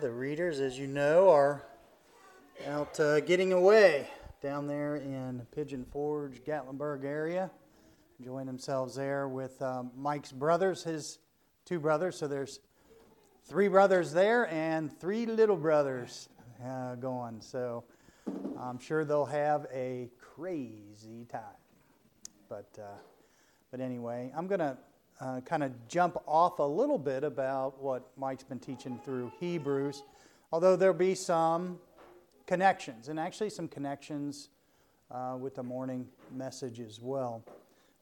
the readers, as you know, are out uh, getting away down there in Pigeon Forge, Gatlinburg area, enjoying themselves there with um, Mike's brothers, his two brothers. So there's three brothers there and three little brothers uh, going. So I'm sure they'll have a crazy time. But uh, but anyway, I'm going to uh, kind of jump off a little bit about what Mike's been teaching through Hebrews, although there'll be some connections, and actually some connections uh, with the morning message as well.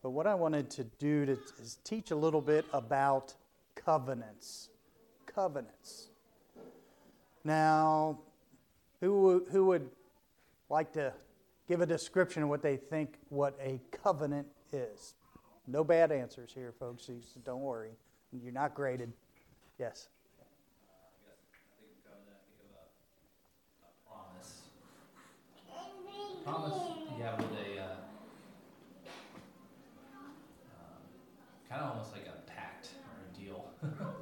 But what I wanted to do to, is teach a little bit about covenants. Covenants. Now, who, who would like to give a description of what they think what a covenant is? No bad answers here, folks. So don't worry. You're not graded. Yes. promise you have with a uh, um, kind of almost like a pact or a deal.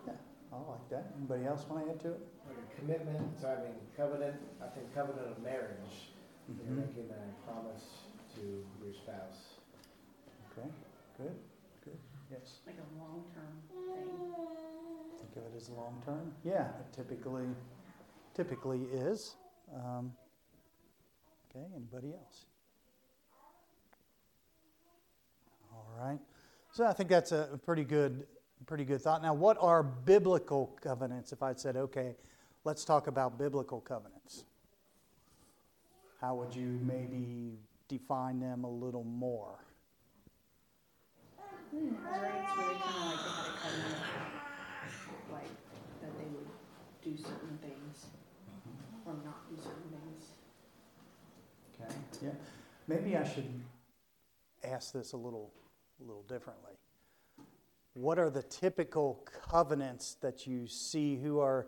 yeah, I like that. Anybody else want to add to it? Like a commitment. So I mean, covenant. I think covenant of marriage. Mm-hmm. You're making a promise to your spouse. Okay. Good, good, yes. Like a long-term thing. Think of it as long term? Yeah, it typically, typically is. Um, okay, anybody else? All right. So I think that's a pretty good, pretty good thought. Now, what are biblical covenants? If I said, okay, let's talk about biblical covenants, how would you maybe define them a little more? Where they kind of like they had a covenant, like that they would do certain things or not do certain things. Okay, yeah. Maybe I should ask this a little, a little differently. What are the typical covenants that you see? Who are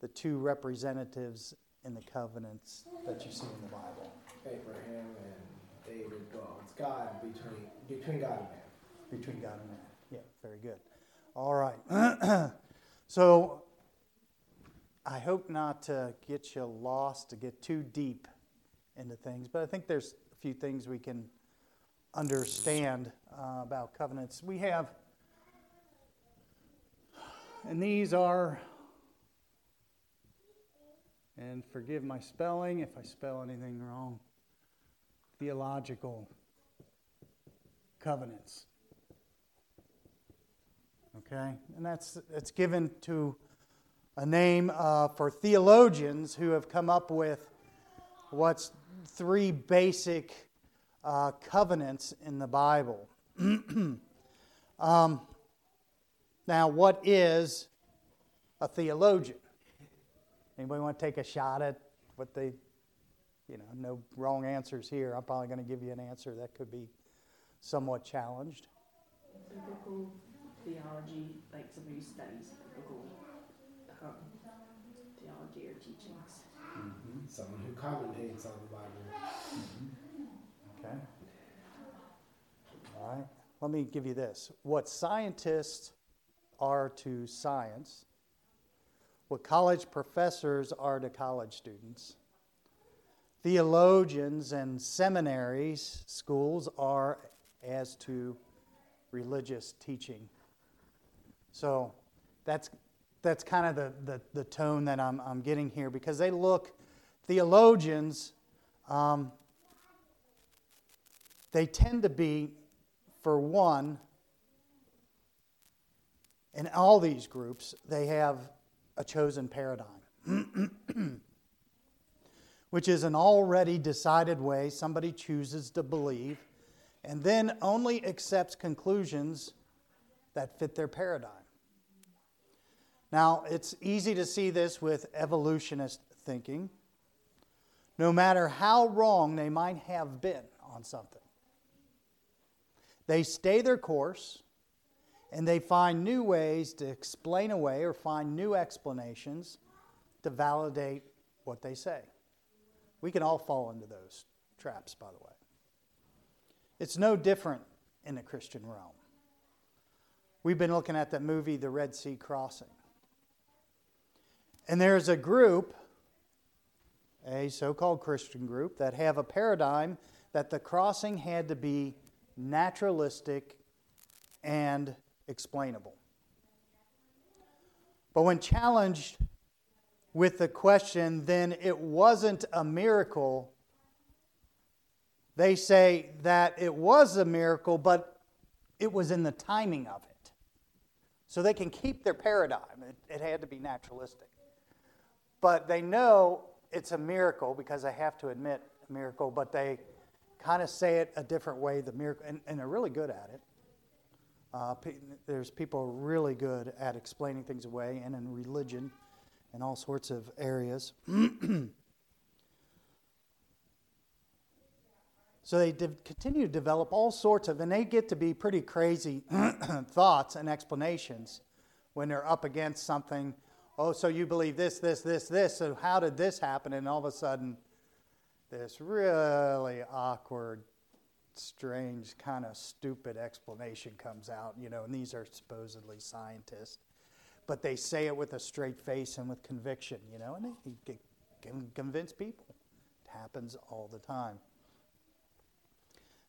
the two representatives in the covenants that you see in the Bible? Abraham and David. Well, it's God between between God and man between God and man. Yeah, very good. All right. so I hope not to get you lost, to get too deep into things, but I think there's a few things we can understand uh, about covenants. We have, and these are, and forgive my spelling if I spell anything wrong, theological covenants. Okay? And that's it's given to a name uh, for theologians who have come up with what's three basic uh, covenants in the Bible. um, now, what is a theologian? Anybody want to take a shot at what they, you know, no wrong answers here. I'm probably going to give you an answer that could be somewhat challenged theology, like somebody who studies biblical um, theology or teachings. Mm-hmm. Someone who commentates on the Bible. Mm-hmm. Okay. All right. Let me give you this. What scientists are to science, what college professors are to college students, theologians and seminaries, schools are as to religious teaching so that's, that's kind of the, the, the tone that I'm, I'm getting here because they look, theologians, um, they tend to be, for one, in all these groups, they have a chosen paradigm, which is an already decided way somebody chooses to believe and then only accepts conclusions that fit their paradigm. Now, it's easy to see this with evolutionist thinking, no matter how wrong they might have been on something. They stay their course and they find new ways to explain away or find new explanations to validate what they say. We can all fall into those traps, by the way. It's no different in the Christian realm. We've been looking at that movie, The Red Sea Crossing. And there's a group, a so called Christian group, that have a paradigm that the crossing had to be naturalistic and explainable. But when challenged with the question, then it wasn't a miracle, they say that it was a miracle, but it was in the timing of it. So they can keep their paradigm. It, it had to be naturalistic. But they know it's a miracle because they have to admit a miracle, but they kind of say it a different way, the miracle, and, and they're really good at it. Uh, there's people really good at explaining things away, and in religion, and all sorts of areas. so they de- continue to develop all sorts of, and they get to be pretty crazy thoughts and explanations when they're up against something. Oh, so you believe this, this, this, this. So how did this happen? And all of a sudden, this really awkward, strange, kind of stupid explanation comes out, you know, and these are supposedly scientists. But they say it with a straight face and with conviction, you know, and they can convince people. It happens all the time.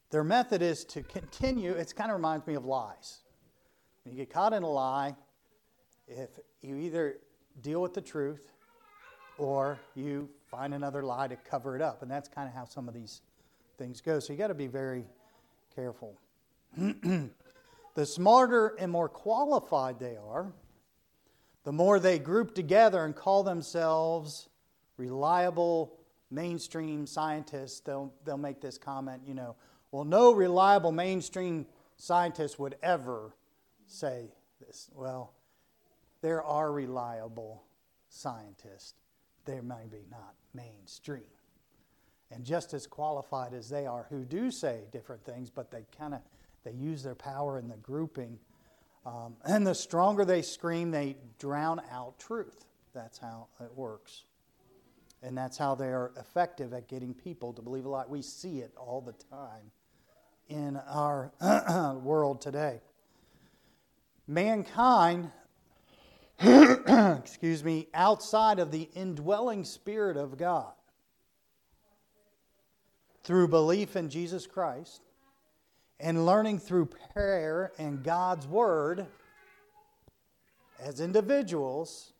Their method is to continue, it kind of reminds me of lies. When you get caught in a lie, if you either deal with the truth or you find another lie to cover it up. And that's kind of how some of these things go. So you got to be very careful. the smarter and more qualified they are, the more they group together and call themselves reliable mainstream scientists, they'll, they'll make this comment, you know, well, no reliable mainstream scientist would ever say this. Well, there are reliable scientists they may be not mainstream. And just as qualified as they are who do say different things, but they kind of they use their power in the grouping. Um, and the stronger they scream, they drown out truth. That's how it works. And that's how they are effective at getting people to believe a lie. We see it all the time in our world today. Mankind excuse me, outside of the indwelling Spirit of God through belief in Jesus Christ and learning through prayer and God's Word as individuals,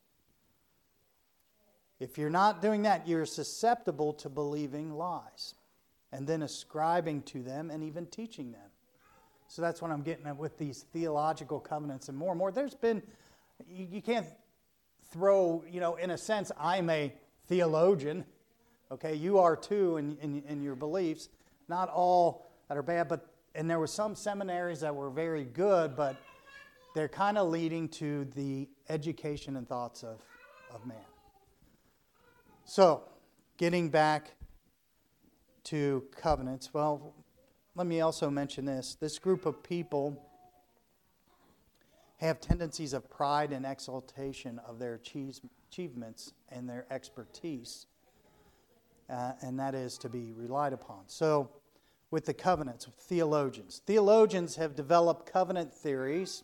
if you're not doing that, you're susceptible to believing lies and then ascribing to them and even teaching them. So that's what I'm getting at with these theological covenants and more and more. There's been you, can't throw, you know, in a sense, I'm a theologian. Okay, you are too in, in, in your beliefs. Not all that are bad, but, and there were some seminaries that were very good, but they're kind of leading to the education and thoughts of, of man. So, getting back to covenants, well, let me also mention this. This group of people have tendencies of pride and exaltation of their achievements and their expertise, uh, and that is to be relied upon. So, with the covenants, theologians. Theologians have developed covenant theories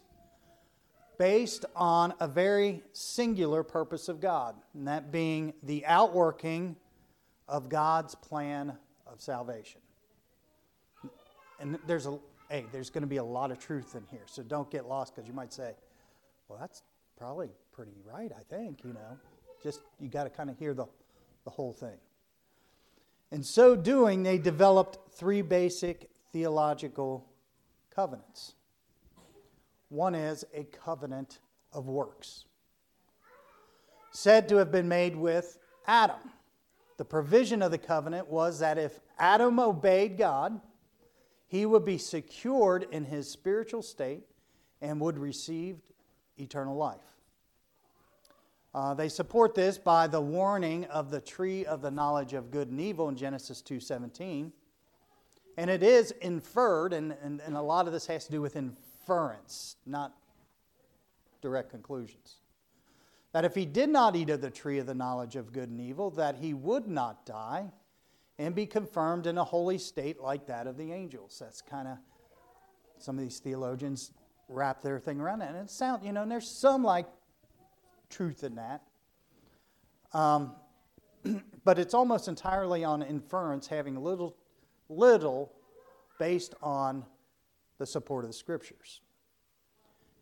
based on a very singular purpose of God, and that being the outworking of God's plan of salvation. And there's a hey, there's going to be a lot of truth in here. So don't get lost because you might say, well, that's probably pretty right, I think, you know. Just, you got to kind of hear the, the whole thing. In so doing, they developed three basic theological covenants. One is a covenant of works, said to have been made with Adam. The provision of the covenant was that if Adam obeyed God, he would be secured in his spiritual state and would receive eternal life. Uh, they support this by the warning of the tree of the knowledge of good and evil in Genesis 2.17. And it is inferred, and, and, and a lot of this has to do with inference, not direct conclusions. That if he did not eat of the tree of the knowledge of good and evil, that he would not die, and be confirmed in a holy state like that of the angels. That's kind of some of these theologians wrap their thing around that. And it sounds, you know, and there's some like truth in that. Um, but it's almost entirely on inference, having little, little based on the support of the scriptures.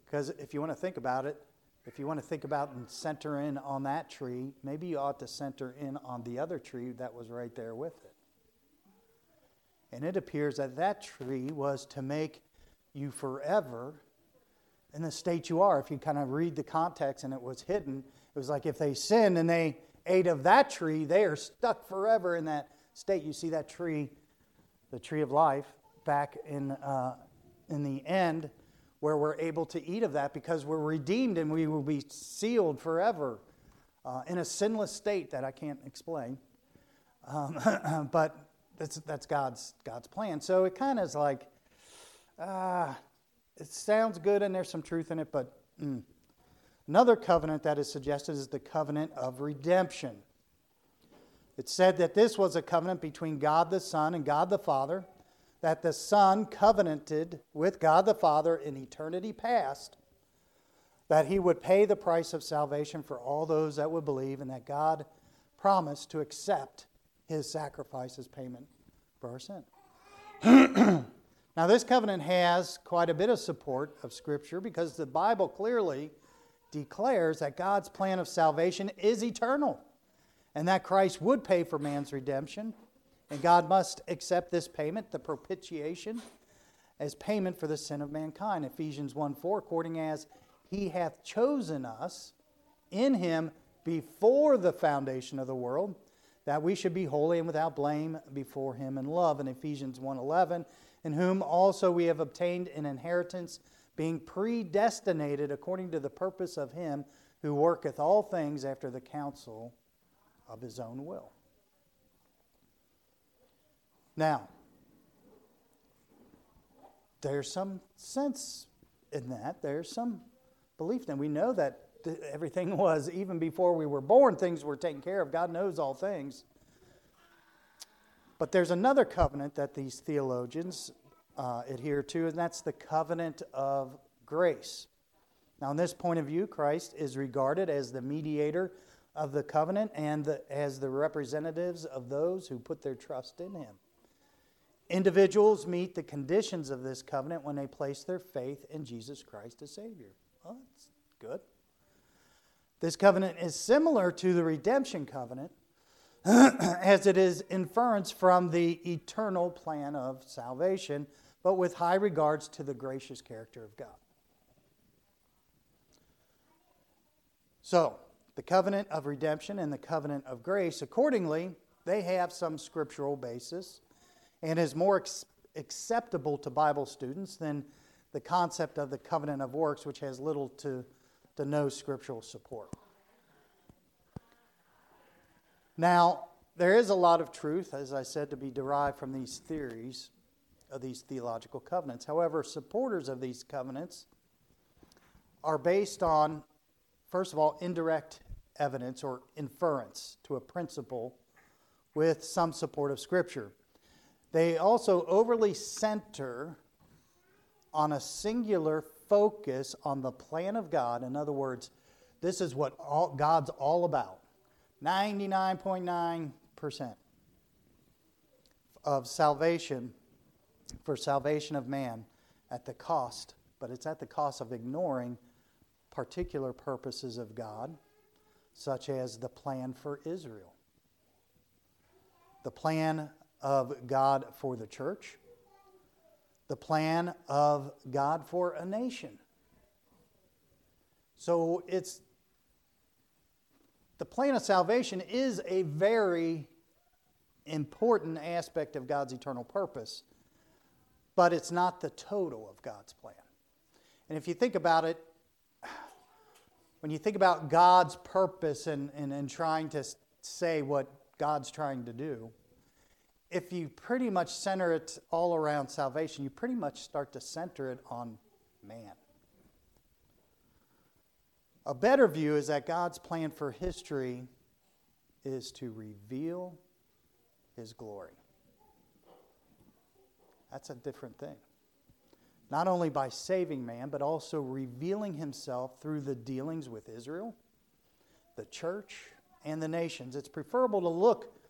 Because if you want to think about it, if you want to think about and center in on that tree, maybe you ought to center in on the other tree that was right there with it. And it appears that that tree was to make you forever in the state you are. If you kind of read the context and it was hidden, it was like if they sinned and they ate of that tree, they are stuck forever in that state. You see that tree, the tree of life, back in, uh, in the end where we're able to eat of that because we're redeemed and we will be sealed forever uh, in a sinless state that I can't explain. Um, but that's, that's God's, God's plan. So it kind of is like, ah, it sounds good and there's some truth in it, but mm. another covenant that is suggested is the covenant of redemption. It said that this was a covenant between God the Son and God the Father that the Son covenanted with God the Father in eternity past that he would pay the price of salvation for all those that would believe, and that God promised to accept his sacrifice as payment for our sin. now, this covenant has quite a bit of support of Scripture because the Bible clearly declares that God's plan of salvation is eternal and that Christ would pay for man's redemption and God must accept this payment, the propitiation, as payment for the sin of mankind. Ephesians 1 4, according as he hath chosen us in him before the foundation of the world, that we should be holy and without blame before him in love. In Ephesians 1 11, in whom also we have obtained an inheritance, being predestinated according to the purpose of him who worketh all things after the counsel of his own will. Now, there's some sense in that. There's some belief in. We know that everything was, even before we were born, things were taken care of. God knows all things. But there's another covenant that these theologians uh, adhere to, and that's the covenant of grace. Now, in this point of view, Christ is regarded as the mediator of the covenant and the, as the representatives of those who put their trust in him. Individuals meet the conditions of this covenant when they place their faith in Jesus Christ as Savior. Well, that's good. This covenant is similar to the redemption covenant, as it is inference from the eternal plan of salvation, but with high regards to the gracious character of God. So, the covenant of redemption and the covenant of grace, accordingly, they have some scriptural basis and is more ex- acceptable to Bible students than the concept of the covenant of works, which has little to, to no scriptural support. Now, there is a lot of truth, as I said, to be derived from these theories of these theological covenants. However, supporters of these covenants are based on, first of all, indirect evidence or inference to a principle with some support of Scripture. They also overly center on a singular focus on the plan of God. In other words, this is what all, God's all about 99.9% of salvation for salvation of man at the cost, but it's at the cost of ignoring particular purposes of God, such as the plan for Israel, the plan of God for the church, the plan of God for a nation. So it's the plan of salvation is a very important aspect of God's eternal purpose, but it's not the total of God's plan. And if you think about it, when you think about God's purpose and, and, and trying to say what God's trying to do, if you pretty much center it all around salvation, you pretty much start to center it on man. A better view is that God's plan for history is to reveal his glory. That's a different thing. Not only by saving man, but also revealing himself through the dealings with Israel, the church, and the nations. It's preferable to look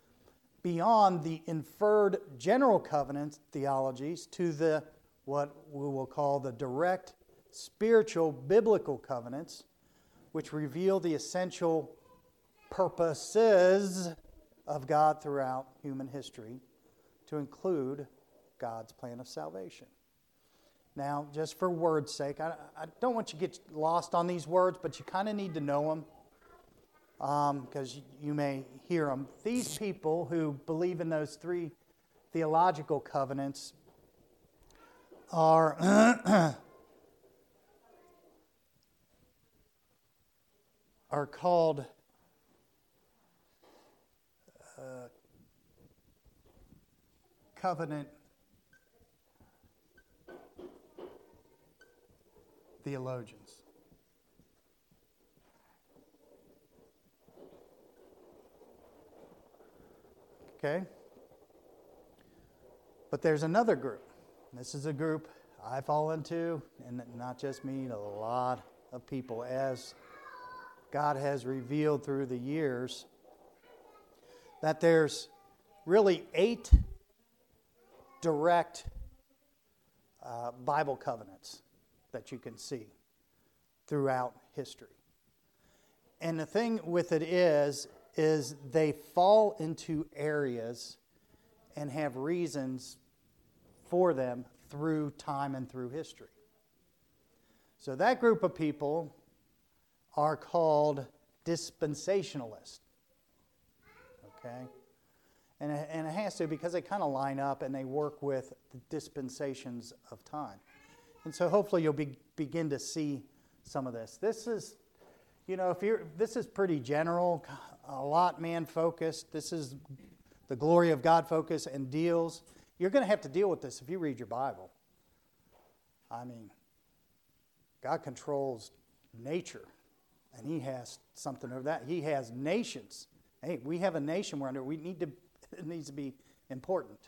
beyond the inferred general covenant theologies to the what we will call the direct spiritual biblical covenants, which reveal the essential purposes of God throughout human history to include God's plan of salvation. Now, just for word's sake, I, I don't want you to get lost on these words, but you kind of need to know them because um, you may hear them. These people who believe in those three theological covenants are are called uh, covenant theologians. Okay? But there's another group. This is a group I fall into, and not just me, a lot of people, as God has revealed through the years, that there's really eight direct uh, Bible covenants that you can see throughout history. And the thing with it is, is they fall into areas and have reasons for them through time and through history. So that group of people are called dispensationalists. Okay? And it, and it has to because they kind of line up and they work with the dispensations of time. And so hopefully you'll be, begin to see some of this. This is, you know, if you're, this is pretty general, a lot man focused. This is the glory of God focus and deals. You're going to have to deal with this if you read your Bible. I mean, God controls nature, and He has something over that. He has nations. Hey, we have a nation we're under. We need to, it needs to be important.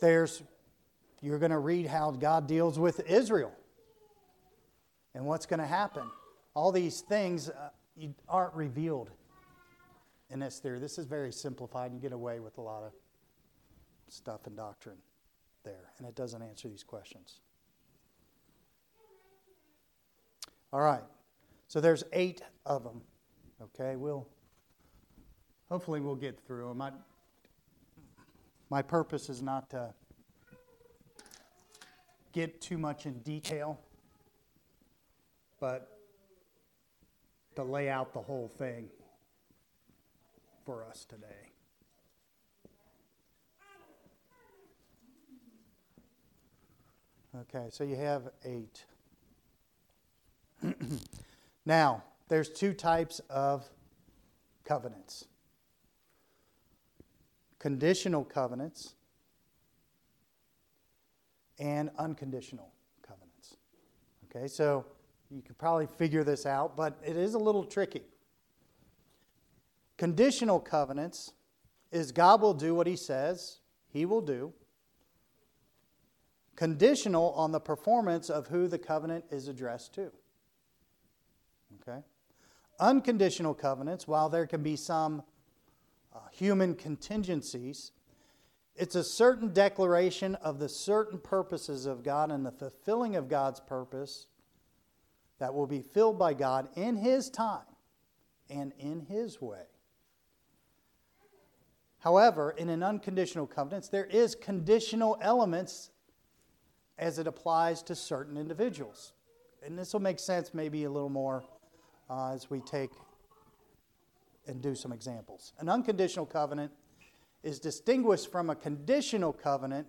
There's you're going to read how God deals with Israel and what's going to happen. All these things uh, aren't revealed in this theory. This is very simplified. and You get away with a lot of stuff and doctrine there, and it doesn't answer these questions. All right. So there's eight of them. Okay, we'll hopefully we'll get through them. I, my purpose is not to get too much in detail, but to lay out the whole thing for us today. Okay, so you have eight. now, there's two types of covenants conditional covenants and unconditional covenants. Okay, so you can probably figure this out, but it is a little tricky. Conditional covenants is God will do what He says He will do, conditional on the performance of who the covenant is addressed to. Okay? Unconditional covenants, while there can be some uh, human contingencies, it's a certain declaration of the certain purposes of God and the fulfilling of God's purpose that will be filled by God in His time and in His way. However, in an unconditional covenant, there is conditional elements as it applies to certain individuals. And this will make sense maybe a little more uh, as we take and do some examples. An unconditional covenant is distinguished from a conditional covenant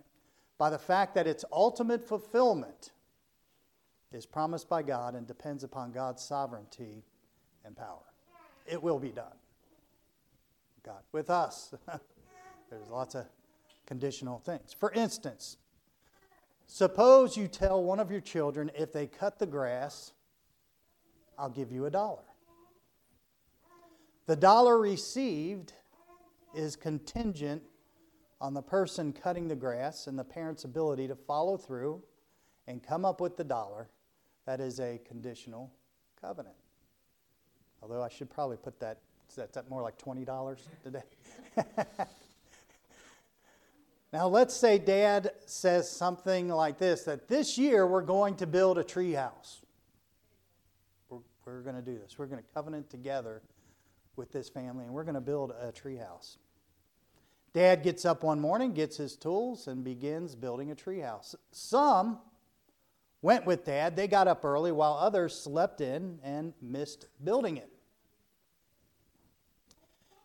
by the fact that its ultimate fulfillment is promised by God and depends upon God's sovereignty and power. It will be done. God. With us, there's lots of conditional things. For instance, suppose you tell one of your children if they cut the grass, I'll give you a dollar. The dollar received is contingent on the person cutting the grass and the parent's ability to follow through and come up with the dollar. That is a conditional covenant. Although I should probably put that, that's more like $20 today. now, let's say dad says something like this that this year we're going to build a tree house. We're, we're going to do this. We're going to covenant together with this family and we're going to build a tree house. Dad gets up one morning, gets his tools, and begins building a tree house. Some went with Dad. They got up early while others slept in and missed building it.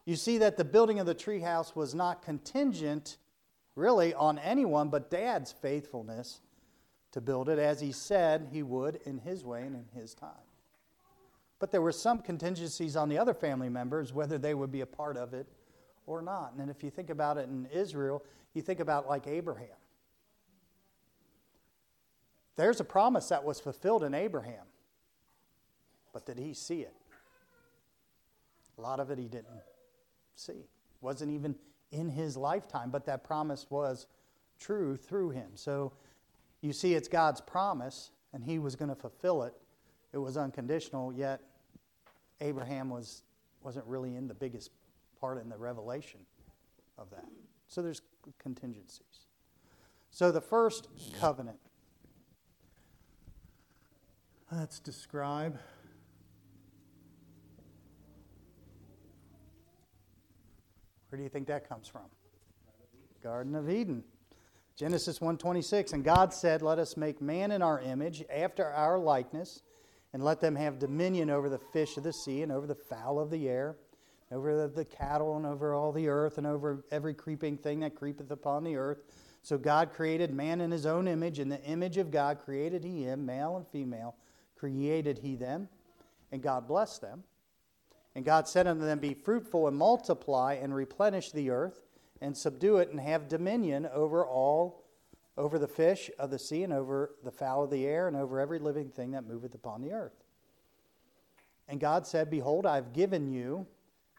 You see that the building of the treehouse was not contingent really on anyone but Dad's faithfulness to build it as he said he would in his way and in his time. But there were some contingencies on the other family members, whether they would be a part of it or not. And if you think about it in Israel, you think about like Abraham. There's a promise that was fulfilled in Abraham, but did he see it? A lot of it he didn't see. Wasn't even in his lifetime, but that promise was true through him. So you see, it's God's promise, and he was going to fulfill it. It was unconditional, yet Abraham was, wasn't really in the biggest part in the revelation of that. So there's contingencies. So the first covenant. Let's describe Where do you think that comes from? Garden of Eden. Genesis 1:26 and God said, "Let us make man in our image, after our likeness, and let them have dominion over the fish of the sea and over the fowl of the air, over the, the cattle and over all the earth and over every creeping thing that creepeth upon the earth." So God created man in his own image, in the image of God created he him, male and female, created he them, and God blessed them. And God said unto them, Be fruitful and multiply and replenish the earth and subdue it and have dominion over all, over the fish of the sea and over the fowl of the air and over every living thing that moveth upon the earth. And God said, Behold, I've given you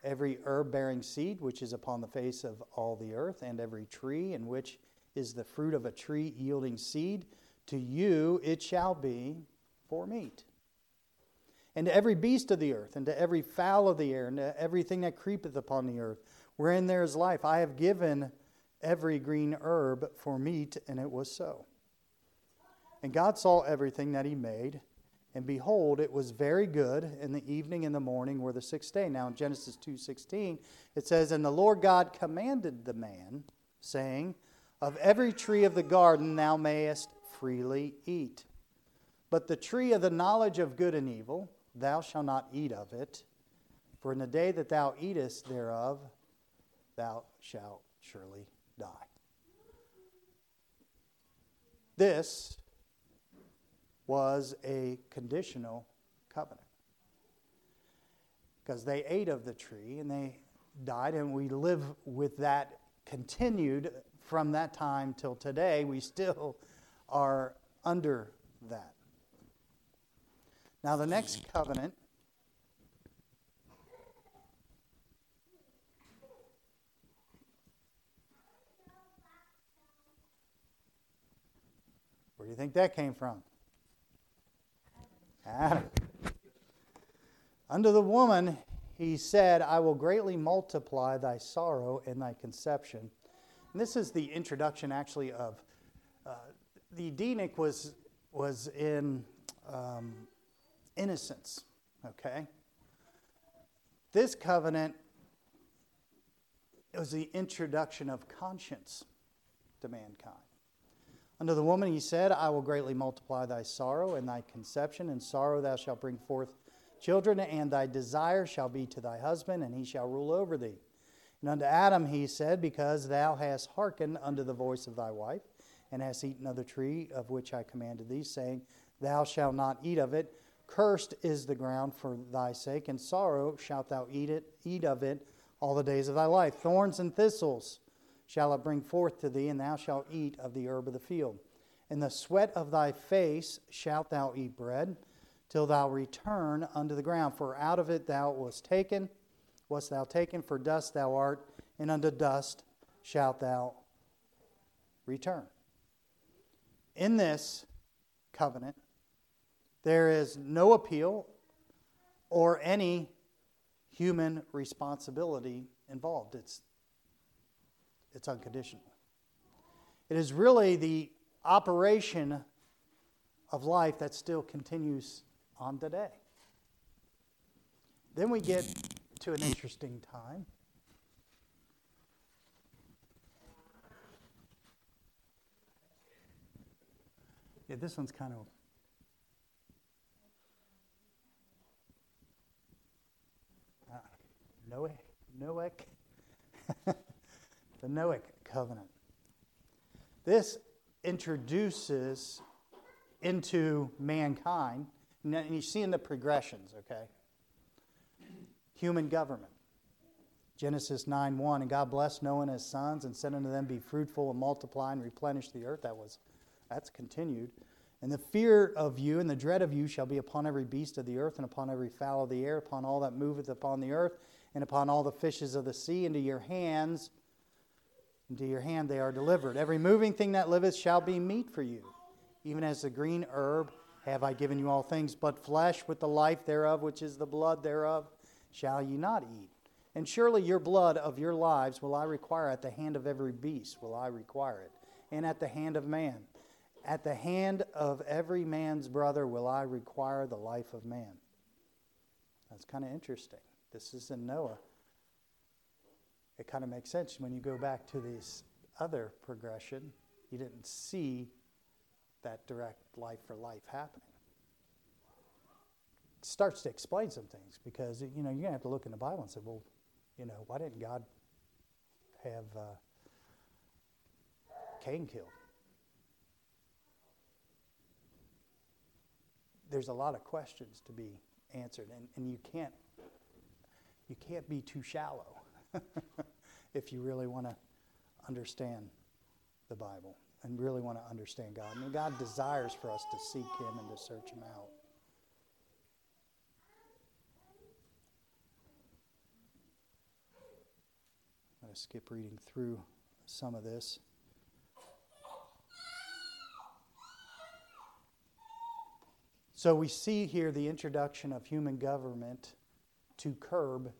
every herb bearing seed which is upon the face of all the earth, and every tree in which is the fruit of a tree yielding seed. To you it shall be for meat and to every beast of the earth, and to every fowl of the air, and to everything that creepeth upon the earth, wherein there is life. I have given every green herb for meat, and it was so. And God saw everything that he made, and behold, it was very good. And the evening and the morning were the sixth day. Now in Genesis 2:16, it says, And the Lord God commanded the man, saying, Of every tree of the garden thou mayest freely eat. But the tree of the knowledge of good and evil, Thou shalt not eat of it, for in the day that thou eatest thereof, thou shalt surely die. This was a conditional covenant. Because they ate of the tree and they died, and we live with that continued from that time till today. We still are under that. Now, the next covenant Where do you think that came from? Adam. The woman he said, I will greatly multiply thy sorrow and thy conception. And this is the introduction, actually, of uh, the Edenic was, was in um, innocence, okay? This covenant was the introduction of conscience to mankind. Unto the woman he said, I will greatly multiply thy sorrow and thy conception, and sorrow thou shalt bring forth children, and thy desire shall be to thy husband, and he shall rule over thee. And unto Adam he said, Because thou hast hearkened unto the voice of thy wife, and hast eaten of the tree of which I commanded thee, saying, Thou shalt not eat of it. Cursed is the ground for thy sake, and sorrow shalt thou eat it, eat of it all the days of thy life. Thorns and thistles shall it bring forth to thee, and thou shalt eat of the herb of the field. In the sweat of thy face shalt thou eat bread, till thou return unto the ground. For out of it thou wast taken, wast thou taken, for dust thou art, and unto dust shalt thou return. In this covenant, there is no appeal or any human responsibility involved. It's, it's unconditional. It is really the operation of life that still continues on today. Then we get to an interesting time. Yeah, this one's kind of. Noah, Noahic, the Noahic covenant. This introduces into mankind, and you see in the progressions, okay? Human government. Genesis 9 1, and God blessed Noah and his sons and said unto them, Be fruitful and multiply and replenish the earth. That was, that's continued. And the fear of you and the dread of you shall be upon every beast of the earth, and upon every fowl of the air, upon all that moveth upon the earth, and upon all the fishes of the sea. Into your hands, into your hand they are delivered. Every moving thing that liveth shall be meat for you. Even as the green herb have I given you all things, but flesh with the life thereof, which is the blood thereof, shall ye not eat. And surely your blood of your lives will I require at the hand of every beast, will I require it, and at the hand of man. At the hand of every man's brother will I require the life of man. That's kind of interesting. This is in Noah. It kind of makes sense when you go back to this other progression. You didn't see that direct life for life happening. It starts to explain some things because you know you're gonna have to look in the Bible and say, well, you know, why didn't God have uh, Cain killed? There's a lot of questions to be answered, and, and you can't you can't be too shallow if you really want to understand the Bible and really want to understand God. I mean, God desires for us to seek Him and to search Him out. I'm going to skip reading through some of this. So we see here the introduction of human government to curb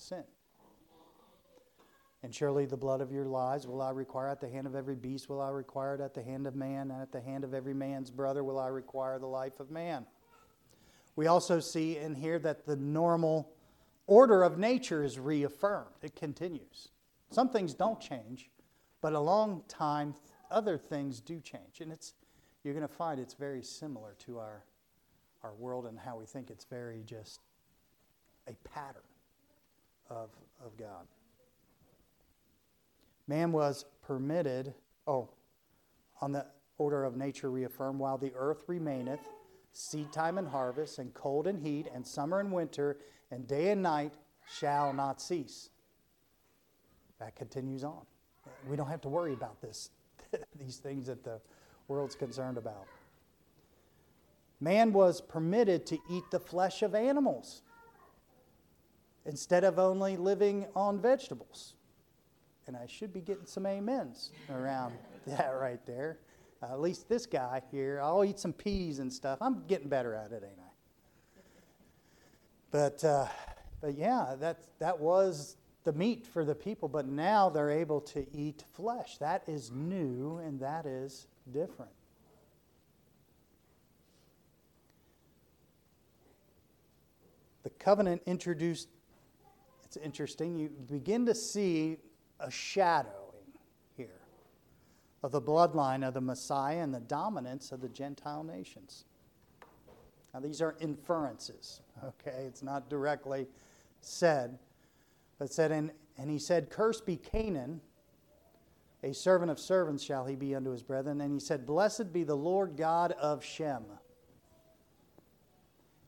sin. And surely the blood of your lives will I require at the hand of every beast, will I require it at the hand of man, and at the hand of every man's brother will I require the life of man. We also see in here that the normal order of nature is reaffirmed, it continues. Some things don't change, but a long time, other things do change. And it's, you're going to find it's very similar to our, our world and how we think it's very just a pattern of, of God. Man was permitted, oh, on the order of nature reaffirmed, while the earth remaineth, seed time and harvest, and cold and heat, and summer and winter, and day and night shall not cease. That continues on. We don't have to worry about this, these things that the world's concerned about. Man was permitted to eat the flesh of animals instead of only living on vegetables and I should be getting some amens around that right there. Uh, at least this guy here, I'll eat some peas and stuff. I'm getting better at it, ain't I? But, uh, but yeah, that, that was the meat for the people, but now they're able to eat flesh. That is new and that is different. The covenant introduced, it's interesting, you begin to see a shadowing here of the bloodline of the Messiah and the dominance of the Gentile nations. Now, these are inferences, okay? It's not directly said, but said, and, and he said, Cursed be Canaan, a servant of servants shall he be unto his brethren. And he said, Blessed be the Lord God of Shem.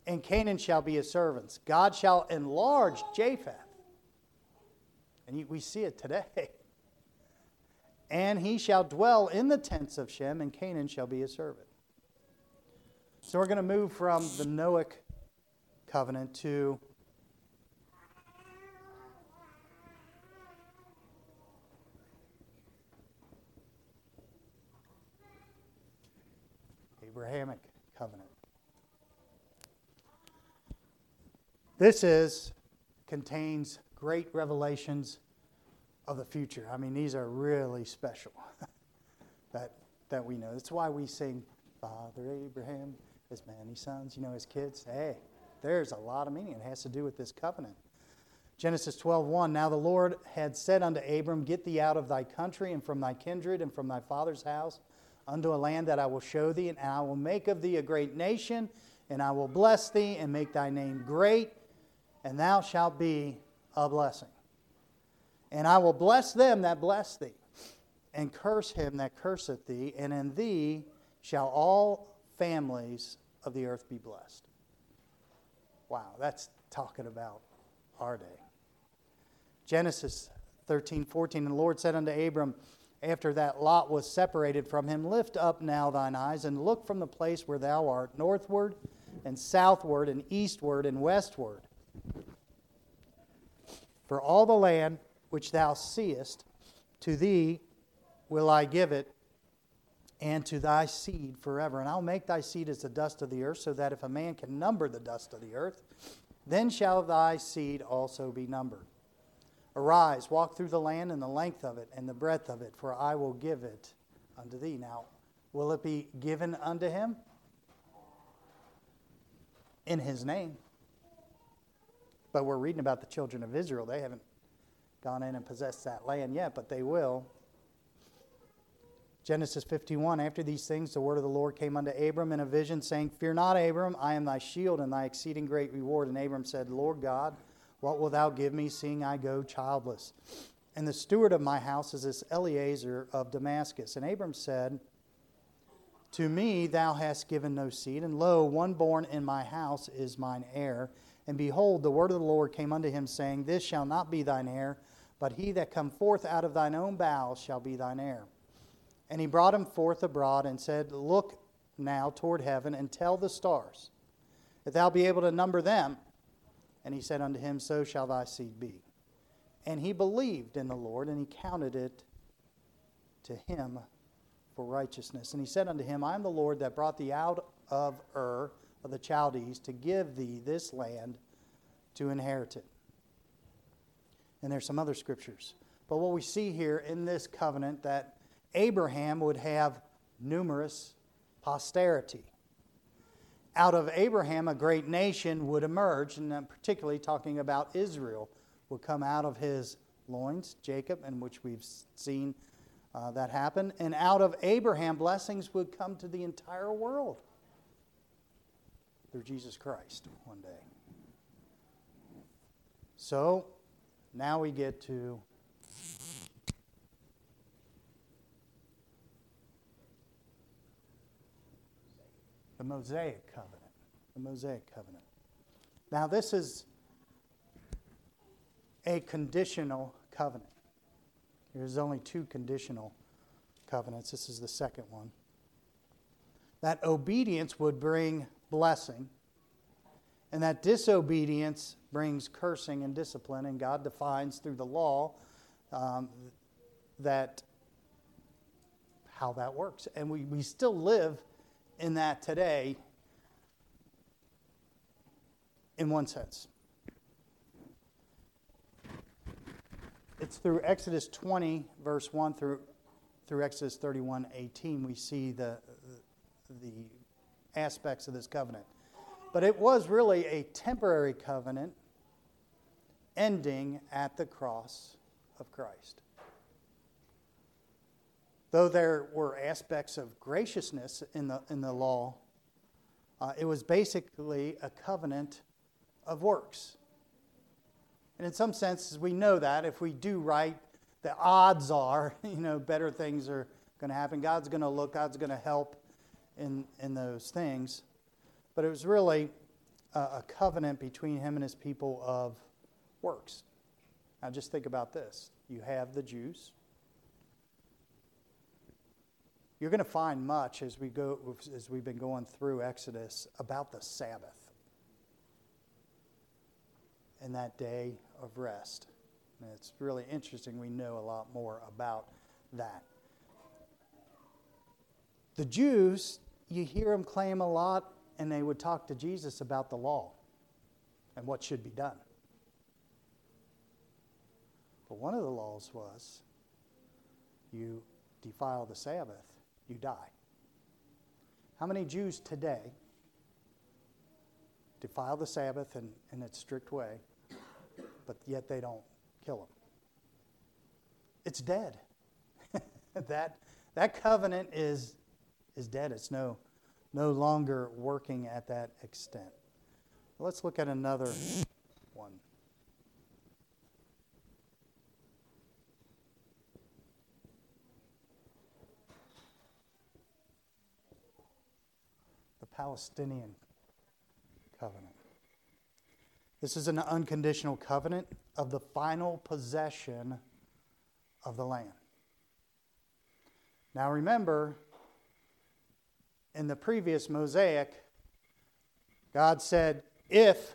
And Canaan shall be his servants. God shall enlarge Japheth and we see it today. And he shall dwell in the tents of Shem, and Canaan shall be his servant. So we're going to move from the Noahic covenant to Abrahamic covenant. This is contains great revelations of the future. I mean, these are really special that, that we know. That's why we sing, Father Abraham, as many sons, you know, his kids. Hey, there's a lot of meaning. It has to do with this covenant. Genesis 12:1 Now the Lord had said unto Abram, Get thee out of thy country and from thy kindred and from thy father's house unto a land that I will show thee, and I will make of thee a great nation, and I will bless thee and make thy name great, and thou shalt be a blessing. And I will bless them that bless thee, and curse him that curseth thee, and in thee shall all families of the earth be blessed. Wow, that's talking about our day. Genesis 13, 14, and the Lord said unto Abram, after that Lot was separated from him, Lift up now thine eyes and look from the place where thou art, northward and southward and eastward and westward. For all the land which thou seest, to thee will I give it, and to thy seed forever. And I'll make thy seed as the dust of the earth, so that if a man can number the dust of the earth, then shall thy seed also be numbered. Arise, walk through the land and the length of it and the breadth of it, for I will give it unto thee. Now, will it be given unto him? In his name. But we're reading about the children of Israel. They haven't gone in and possessed that land yet, but they will. Genesis 51 After these things, the word of the Lord came unto Abram in a vision, saying, Fear not, Abram, I am thy shield and thy exceeding great reward. And Abram said, Lord God, what wilt thou give me, seeing I go childless? And the steward of my house is this Eliezer of Damascus. And Abram said, To me thou hast given no seed, and lo, one born in my house is mine heir. And behold, the word of the Lord came unto him, saying, This shall not be thine heir, but he that come forth out of thine own bowels shall be thine heir. And he brought him forth abroad and said, Look now toward heaven and tell the stars, if thou be able to number them. And he said unto him, So shall thy seed be. And he believed in the Lord, and he counted it to him for righteousness. And he said unto him, I am the Lord that brought thee out of Ur of the Chaldees to give thee this land to inherit it. And there's some other scriptures. But what we see here in this covenant that Abraham would have numerous posterity. Out of Abraham, a great nation would emerge, and I'm particularly talking about Israel, would come out of his loins, Jacob, in which we've seen uh, that happen. And out of Abraham, blessings would come to the entire world through Jesus Christ one day. So now we get to the Mosaic covenant. The Mosaic covenant. Now, this is a conditional covenant. There's only two conditional covenants. This is the second one. That obedience would bring blessing, and that disobedience brings cursing and discipline. And God defines through the law um, that how that works. And we, we still live in that today in one sense. It's through Exodus 20, verse 1 through, through Exodus 31, 18, we see the, the aspects of this covenant. But it was really a temporary covenant ending at the cross of Christ. Though there were aspects of graciousness in the, in the law, uh, it was basically a covenant of works. And in some senses, we know that if we do right, the odds are, you know, better things are going to happen. God's going to look, God's going to help in, in those things. But it was really a, a covenant between him and his people of works. Now, just think about this you have the Jews, you're going to find much as we go as we've been going through Exodus about the Sabbath and that day of rest. And it's really interesting. We know a lot more about that. The Jews, you hear them claim a lot, and they would talk to Jesus about the law and what should be done. But one of the laws was you defile the Sabbath, you die. How many Jews today defile the Sabbath in, in its strict way, but yet they don't kill them? It's dead. that, that covenant is, is dead. It's no, no longer working at that extent. Let's look at another one. The Palestinian covenant. This is an unconditional covenant of the final possession of the land. Now remember, in the previous Mosaic, God said, If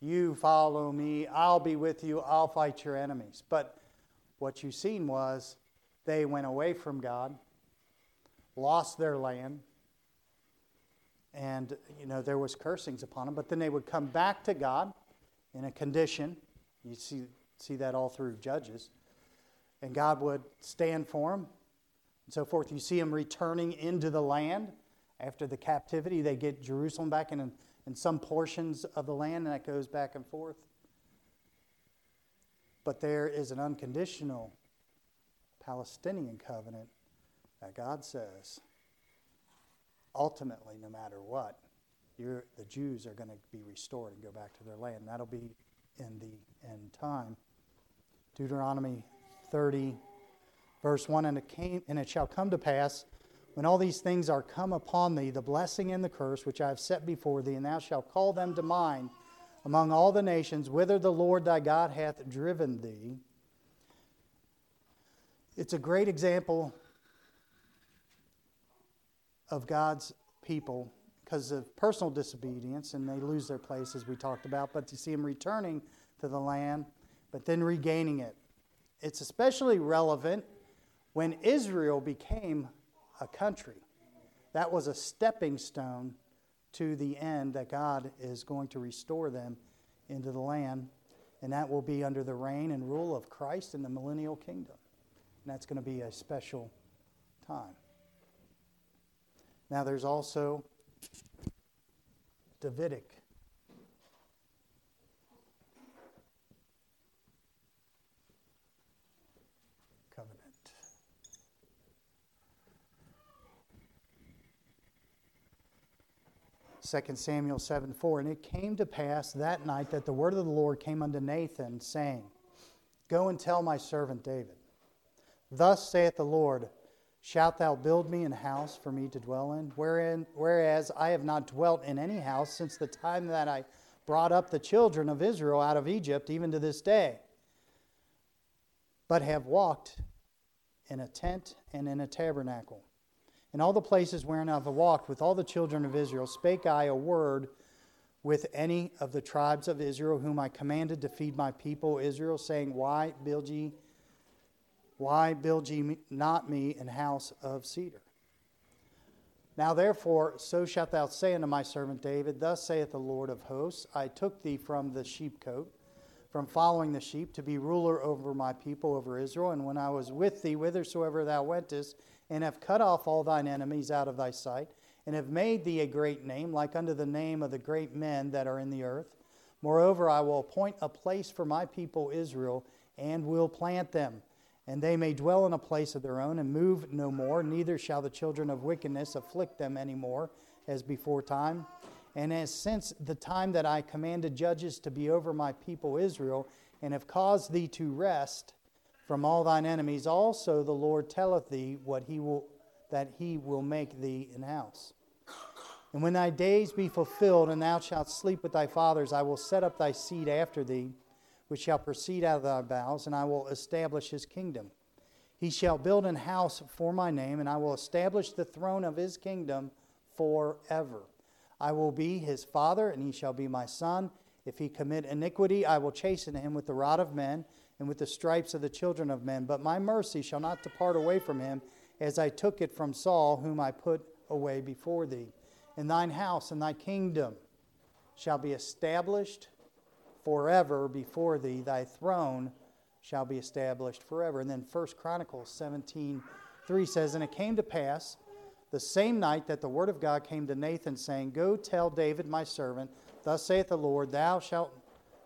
you follow me, I'll be with you, I'll fight your enemies. But what you've seen was they went away from God, lost their land, and you know there was cursings upon them, but then they would come back to God in a condition. You see, see that all through Judges. And God would stand for them and so forth. You see them returning into the land after the captivity. They get Jerusalem back in, in some portions of the land, and that goes back and forth. But there is an unconditional Palestinian covenant that God says, ultimately, no matter what, the Jews are going to be restored and go back to their land. That'll be in the end time. Deuteronomy 30, verse 1 and it, came, and it shall come to pass when all these things are come upon thee, the blessing and the curse which I have set before thee, and thou shalt call them to mind among all the nations whither the Lord thy God hath driven thee. It's a great example of God's people because of personal disobedience, and they lose their place, as we talked about. But to see them returning to the land, but then regaining it. It's especially relevant when Israel became a country. That was a stepping stone to the end that God is going to restore them into the land, and that will be under the reign and rule of Christ in the millennial kingdom. And that's going to be a special time. Now, there's also Davidic covenant. 2 Samuel 7 4. And it came to pass that night that the word of the Lord came unto Nathan, saying, Go and tell my servant David, Thus saith the Lord, Shalt thou build me an house for me to dwell in? Wherein, whereas I have not dwelt in any house since the time that I brought up the children of Israel out of Egypt, even to this day, but have walked in a tent and in a tabernacle. In all the places wherein I have walked with all the children of Israel, spake I a word with any of the tribes of Israel, whom I commanded to feed my people Israel, saying, Why build ye why build ye not me an house of cedar? Now therefore, so shalt thou say unto my servant David, Thus saith the Lord of hosts, I took thee from the sheepcote, from following the sheep, to be ruler over my people, over Israel. And when I was with thee whithersoever thou wentest, and have cut off all thine enemies out of thy sight, and have made thee a great name, like unto the name of the great men that are in the earth. Moreover, I will appoint a place for my people Israel, and will plant them and they may dwell in a place of their own and move no more, neither shall the children of wickedness afflict them any more as before time. And as since the time that I commanded judges to be over my people Israel, and have caused thee to rest from all thine enemies, also the Lord telleth thee what he will that he will make thee an house. And when thy days be fulfilled, and thou shalt sleep with thy fathers, I will set up thy seed after thee which shall proceed out of thy bowels, and I will establish his kingdom. He shall build an house for my name, and I will establish the throne of his kingdom forever. I will be his father, and he shall be my son. If he commit iniquity, I will chasten him with the rod of men and with the stripes of the children of men. But my mercy shall not depart away from him, as I took it from Saul, whom I put away before thee. And thine house and thy kingdom shall be established forever before thee, thy throne shall be established forever. And then First Chronicles 17 3 says, And it came to pass the same night that the word of God came to Nathan, saying, Go tell David my servant, Thus saith the Lord, Thou shalt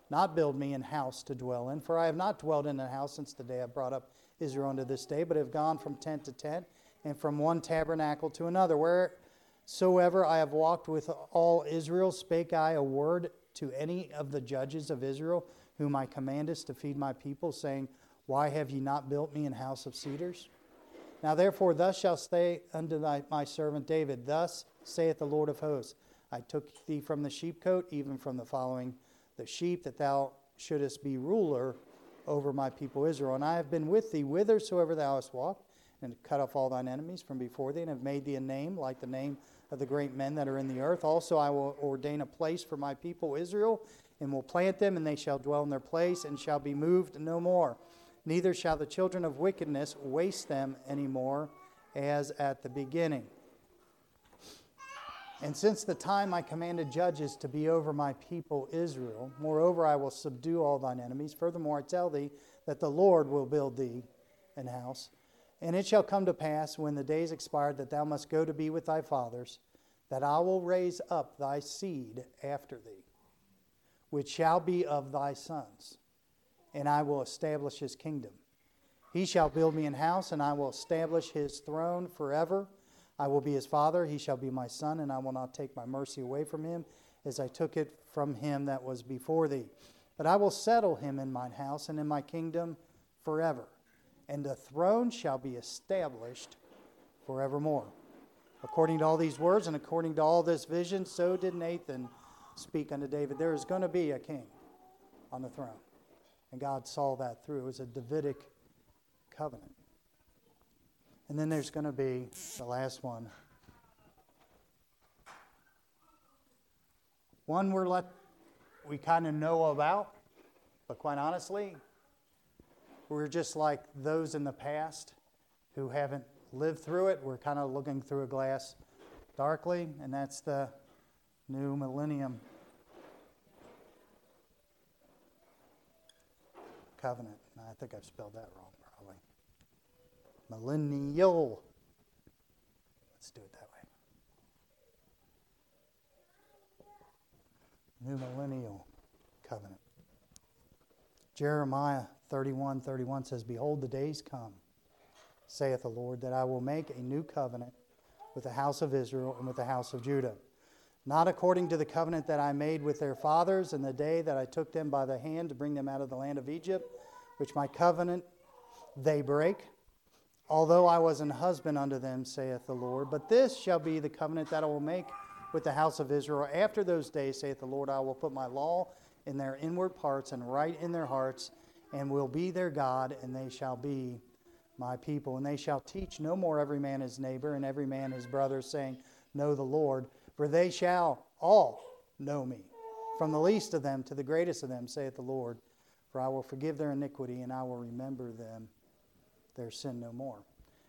not build me an house to dwell in, for I have not dwelt in a house since the day I brought up Israel unto this day, but have gone from tent to tent, and from one tabernacle to another. Wheresoever I have walked with all Israel, spake I a word to any of the judges of Israel, whom I commandest to feed my people, saying, Why have ye not built me an house of cedars? Now therefore, thus shall say unto thy, my servant David, Thus saith the Lord of hosts, I took thee from the sheepcote, even from the following the sheep, that thou shouldest be ruler over my people Israel. And I have been with thee whithersoever thou hast walked, and cut off all thine enemies from before thee, and have made thee a name like the name of the great men that are in the earth. Also, I will ordain a place for my people Israel, and will plant them, and they shall dwell in their place, and shall be moved no more. Neither shall the children of wickedness waste them any more, as at the beginning. And since the time I commanded judges to be over my people Israel, moreover, I will subdue all thine enemies. Furthermore, I tell thee that the Lord will build thee an house. And it shall come to pass, when the days expire, that thou must go to be with thy fathers, that I will raise up thy seed after thee, which shall be of thy sons, and I will establish his kingdom. He shall build me an house, and I will establish his throne forever. I will be his father, he shall be my son, and I will not take my mercy away from him, as I took it from him that was before thee. But I will settle him in mine house and in my kingdom forever and the throne shall be established forevermore. According to all these words and according to all this vision, so did Nathan speak unto David. There is going to be a king on the throne. And God saw that through. It was a Davidic covenant. And then there's going to be the last one. One we're let we kind of know about, but quite honestly, we're just like those in the past who haven't lived through it. We're kind of looking through a glass darkly, and that's the new millennium covenant. I think I've spelled that wrong, probably. Millennial. Let's do it that way. New millennial covenant. Jeremiah 31 31 says, Behold, the days come, saith the Lord, that I will make a new covenant with the house of Israel and with the house of Judah. Not according to the covenant that I made with their fathers in the day that I took them by the hand to bring them out of the land of Egypt, which my covenant they break, although I was an husband unto them, saith the Lord. But this shall be the covenant that I will make with the house of Israel. After those days, saith the Lord, I will put my law in their inward parts and write in their hearts and will be their God, and they shall be my people. And they shall teach no more every man his neighbor and every man his brother, saying, Know the Lord, for they shall all know me, from the least of them to the greatest of them, saith the Lord. For I will forgive their iniquity, and I will remember them their sin no more.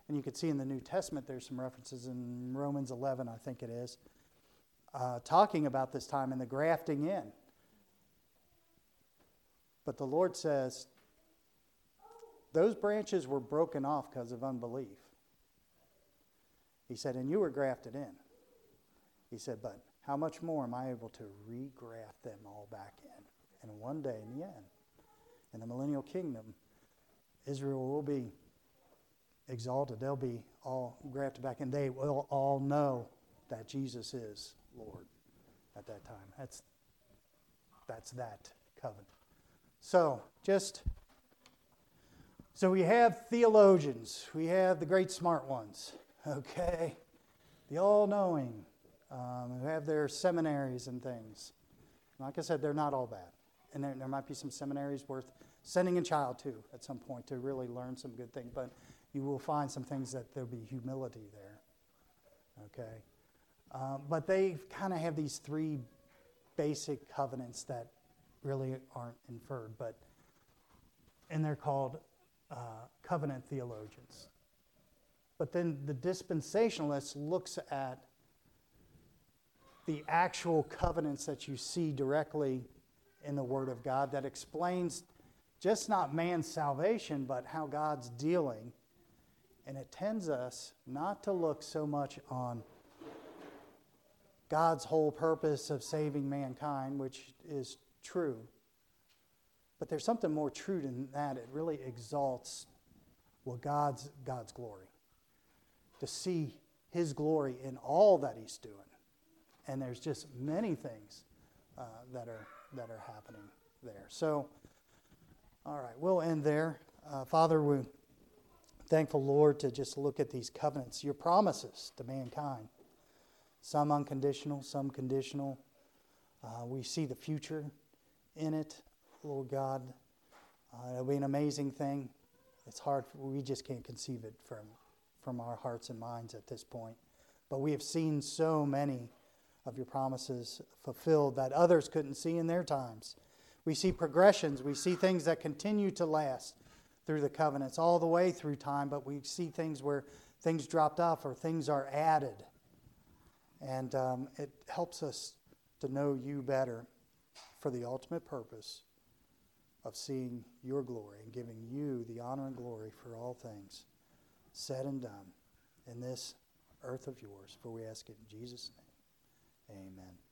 And you can see in the New Testament, there's some references in Romans 11, I think it is, uh, talking about this time and the grafting in. But the Lord says, those branches were broken off because of unbelief. He said, and you were grafted in. He said, but how much more am I able to regraft them all back in? And one day, in the end, in the millennial kingdom, Israel will be exalted. They'll be all grafted back, and they will all know that Jesus is Lord at that time. That's, that's that covenant. So, just so we have theologians, we have the great smart ones, okay, the all knowing, um, who have their seminaries and things. Like I said, they're not all bad. And there, there might be some seminaries worth sending a child to at some point to really learn some good things, but you will find some things that there'll be humility there, okay? Um, but they kind of have these three basic covenants that really aren't inferred, but and they're called uh, covenant theologians. But then the dispensationalist looks at the actual covenants that you see directly in the Word of God that explains just not man's salvation, but how God's dealing. And it tends us not to look so much on God's whole purpose of saving mankind, which is true. But there's something more true than that. It really exalts well, God's, God's glory. To see His glory in all that He's doing. And there's just many things uh, that, are, that are happening there. So, all right, we'll end there. Uh, Father, we're thankful, Lord, to just look at these covenants, your promises to mankind. Some unconditional, some conditional. Uh, we see the future in it, Lord God. Uh, it'll be an amazing thing. It's hard, we just can't conceive it from, from our hearts and minds at this point. But we have seen so many of your promises fulfilled that others couldn't see in their times. We see progressions, we see things that continue to last through the covenants all the way through time, but we see things where things dropped off or things are added. And um, it helps us to know you better for the ultimate purpose of seeing your glory and giving you the honor and glory for all things said and done in this earth of yours. For we ask it in Jesus' name. Amen.